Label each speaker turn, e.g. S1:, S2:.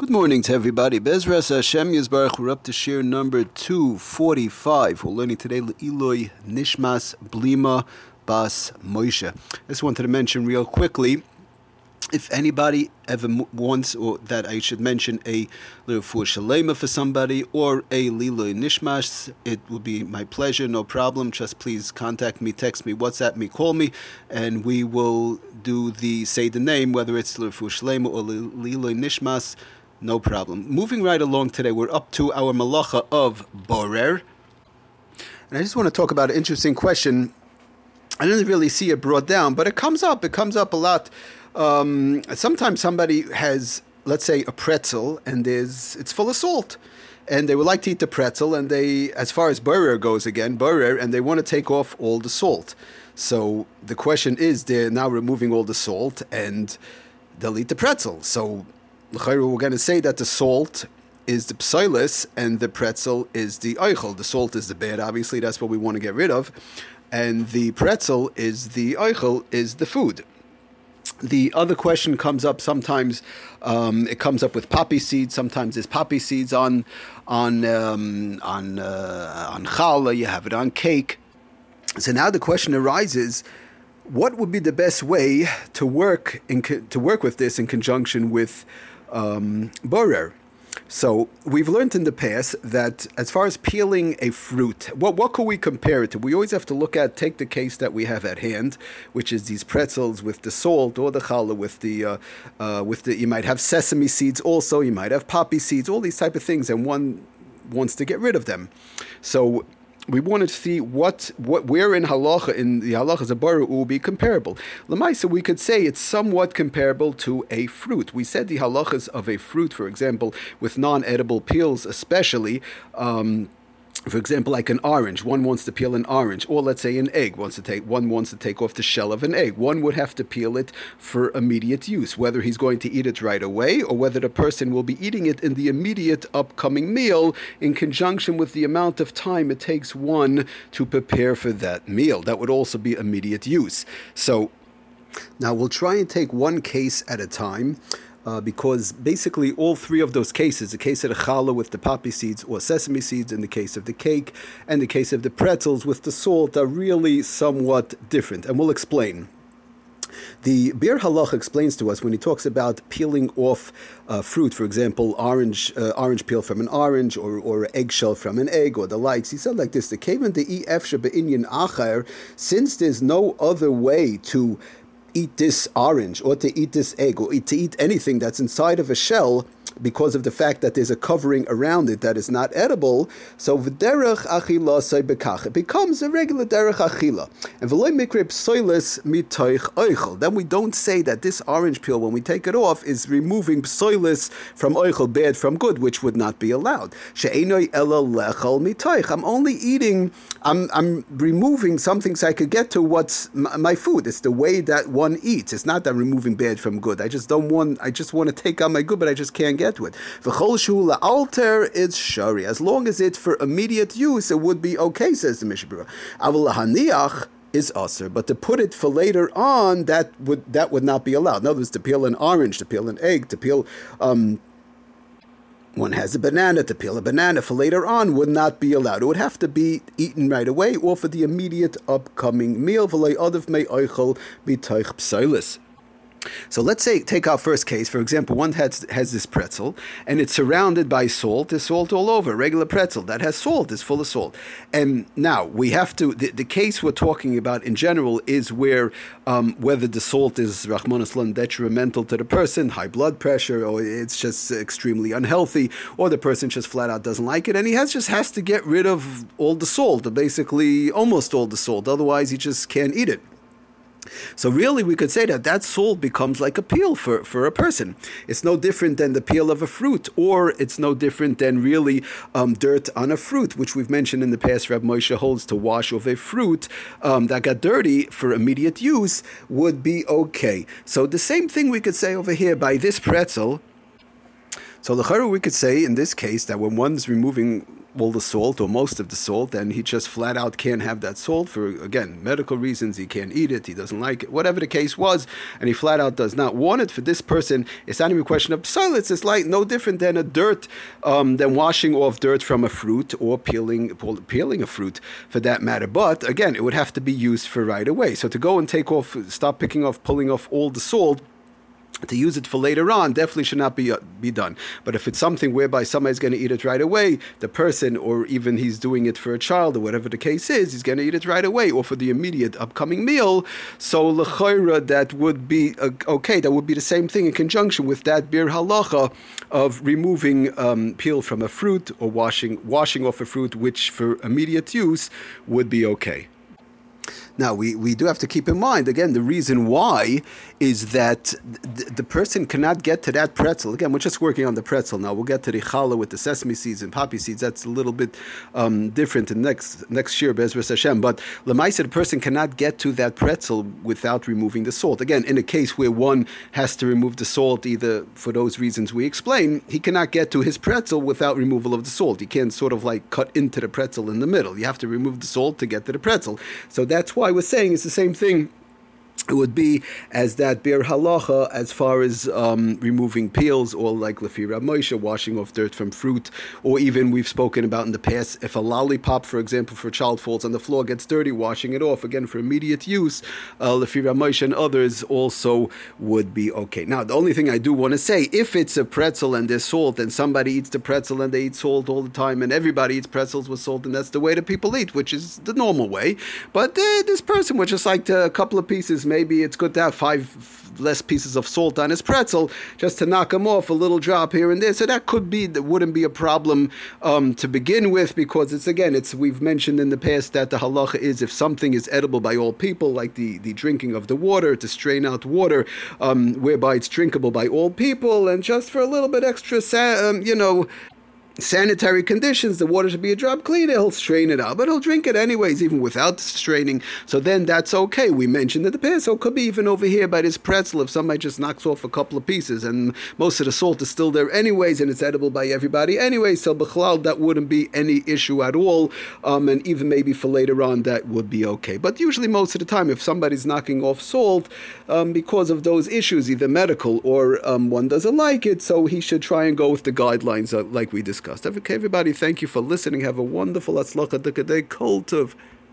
S1: Good morning to everybody. Bezras Hashem Yisbarach. We're up to share number 245. We're learning today Eloi Nishmas Blima Bas Moshe. I just wanted to mention real quickly if anybody ever wants, or that I should mention a for Shalema for somebody or a Lilo Nishmas, it would be my pleasure, no problem. Just please contact me, text me, WhatsApp me, call me, and we will do the say the name, whether it's for Shalema or Lilo Nishmas no problem. Moving right along today, we're up to our malacha of borer. And I just want to talk about an interesting question. I didn't really see it brought down, but it comes up. It comes up a lot. Um, sometimes somebody has, let's say, a pretzel, and there's it's full of salt, and they would like to eat the pretzel, and they, as far as borer goes, again, borer, and they want to take off all the salt. So the question is, they're now removing all the salt, and they'll eat the pretzel. So we're going to say that the salt is the psilis and the pretzel is the eichel. The salt is the bad, obviously, that's what we want to get rid of. And the pretzel is the eichel, is the food. The other question comes up sometimes. Um, it comes up with poppy seeds. Sometimes there's poppy seeds on on um, on uh, on challah. You have it on cake. So now the question arises: What would be the best way to work in to work with this in conjunction with um, borer. So we've learned in the past that as far as peeling a fruit, what what could we compare it to? We always have to look at take the case that we have at hand, which is these pretzels with the salt or the challah with the uh, uh, with the. You might have sesame seeds also. You might have poppy seeds. All these type of things, and one wants to get rid of them. So we wanted to see what, what where in halacha in the halachas of borer will be comparable. Lamaisa, we could say it's somewhat comparable to a fruit. We said the halachas of a fruit, for example, with non-edible peels, especially. Um, for example, like an orange, one wants to peel an orange, or let's say an egg wants to take one wants to take off the shell of an egg. One would have to peel it for immediate use, whether he's going to eat it right away or whether the person will be eating it in the immediate upcoming meal in conjunction with the amount of time it takes one to prepare for that meal. That would also be immediate use. So now we'll try and take one case at a time uh, because basically all three of those cases, the case of the challah with the poppy seeds or sesame seeds, in the case of the cake, and the case of the pretzels with the salt, are really somewhat different, and we'll explain. The Biur Halacha explains to us when he talks about peeling off uh, fruit, for example, orange uh, orange peel from an orange or, or eggshell from an egg or the likes. He said like this: the kaven the ef Inyan acher, since there's no other way to eat this orange or to eat this egg or to eat anything that's inside of a shell because of the fact that there's a covering around it that is not edible. So v'derech achila bekach it becomes a regular derech achila. And v'loy mikrib soilis mitoich oichel. Then we don't say that this orange peel, when we take it off, is removing soilis from oichel, bad from good, which would not be allowed. She'enoi ela lechel mitoich. I'm only eating. I'm I'm removing something so I could get to what's my food. It's the way that one eats. It's not that I'm removing bad from good. I just don't want. I just want to take out my good, but I just can't get to it. Alter it's shari. As long as it's for immediate use, it would be okay, says the Mishnah. Avul haniach is usher, but to put it for later on, that would that would not be allowed. In other words, to peel an orange, to peel an egg, to peel. Um, one has a banana to peel a banana for later on would not be allowed. It would have to be eaten right away or for the immediate upcoming meal. So let's say, take our first case, for example, one has, has this pretzel and it's surrounded by salt. There's salt all over, regular pretzel that has salt, is full of salt. And now we have to, the, the case we're talking about in general is where um, whether the salt is, Rachmana litzlan, detrimental to the person, high blood pressure, or it's just extremely unhealthy, or the person just flat out doesn't like it, and he has just has to get rid of all the salt, basically almost all the salt, otherwise he just can't eat it. So really, we could say that that salt becomes like a peel for, for a person. It's no different than the peel of a fruit, or it's no different than really um, dirt on a fruit, which we've mentioned in the past. Rab Moshe holds to wash off a fruit um, that got dirty for immediate use would be okay. So the same thing we could say over here by this pretzel. So the we could say in this case that when one's removing all the salt or most of the salt, and he just flat out can't have that salt for again medical reasons. He can't eat it. He doesn't like it. Whatever the case was, and he flat out does not want it. For this person, it's not even a question of silence. It's like no different than a dirt, um, than washing off dirt from a fruit or peeling peeling a fruit for that matter. But again, it would have to be used for right away. So to go and take off, stop picking off, pulling off all the salt to use it for later on definitely should not be uh, be done. But if it's something whereby somebody's going to eat it right away, the person, or even he's doing it for a child or whatever the case is, he's going to eat it right away or for the immediate upcoming meal. So lechaira that would be uh, okay. That would be the same thing in conjunction with that Biur Halacha of removing um, peel from a fruit or washing washing off a fruit, which for immediate use would be okay. Now, we, we do have to keep in mind, again, the reason why is that th- the person cannot get to that pretzel. Again, we're just working on the pretzel now. We'll get to the challah with the sesame seeds and poppy seeds. That's a little bit um, different in next next year, Bezras Hashem. But Lamaisa, the person cannot get to that pretzel without removing the salt. Again, in a case where one has to remove the salt, either for those reasons we explain, he cannot get to his pretzel without removal of the salt. He can't sort of like cut into the pretzel in the middle. You have to remove the salt to get to the pretzel. So that's why we're saying it's the same thing it would be as that Biur Halacha as far as um, removing peels or like lefira Moshe, washing off dirt from fruit, or even we've spoken about in the past, if a lollipop, for example, for a child falls on the floor, gets dirty, washing it off, again, for immediate use, uh, lefira Moshe and others also would be okay. Now, the only thing I do want to say, if it's a pretzel and there's salt, and somebody eats the pretzel and they eat salt all the time, and everybody eats pretzels with salt, and that's the way that people eat, which is the normal way, but uh, this person would just like a couple of pieces, maybe it's good to have five less pieces of salt on his pretzel just to knock him off a little drop here and there. So that could be that wouldn't be a problem um, to begin with because it's again it's we've mentioned in the past that the halacha is if something is edible by all people like the the drinking of the water to strain out water um, whereby it's drinkable by all people and just for a little bit extra um, you know sanitary conditions, the water should be a drop clean, He'll strain it out, but he'll drink it anyways, even without straining. So then that's okay. We mentioned that the past, so it could be even over here by this pretzel if somebody just knocks off a couple of pieces and most of the salt is still there anyways and it's edible by everybody anyway. So b'chlal, that wouldn't be any issue at all. Um, and even maybe for later on, that would be okay. But usually, most of the time, if somebody's knocking off salt um, because of those issues, either medical or um, one doesn't like it, so he should try and go with the guidelines uh, like we discussed. Okay, everybody, thank you for listening. Have a wonderful Atzlacha Dekadei cult of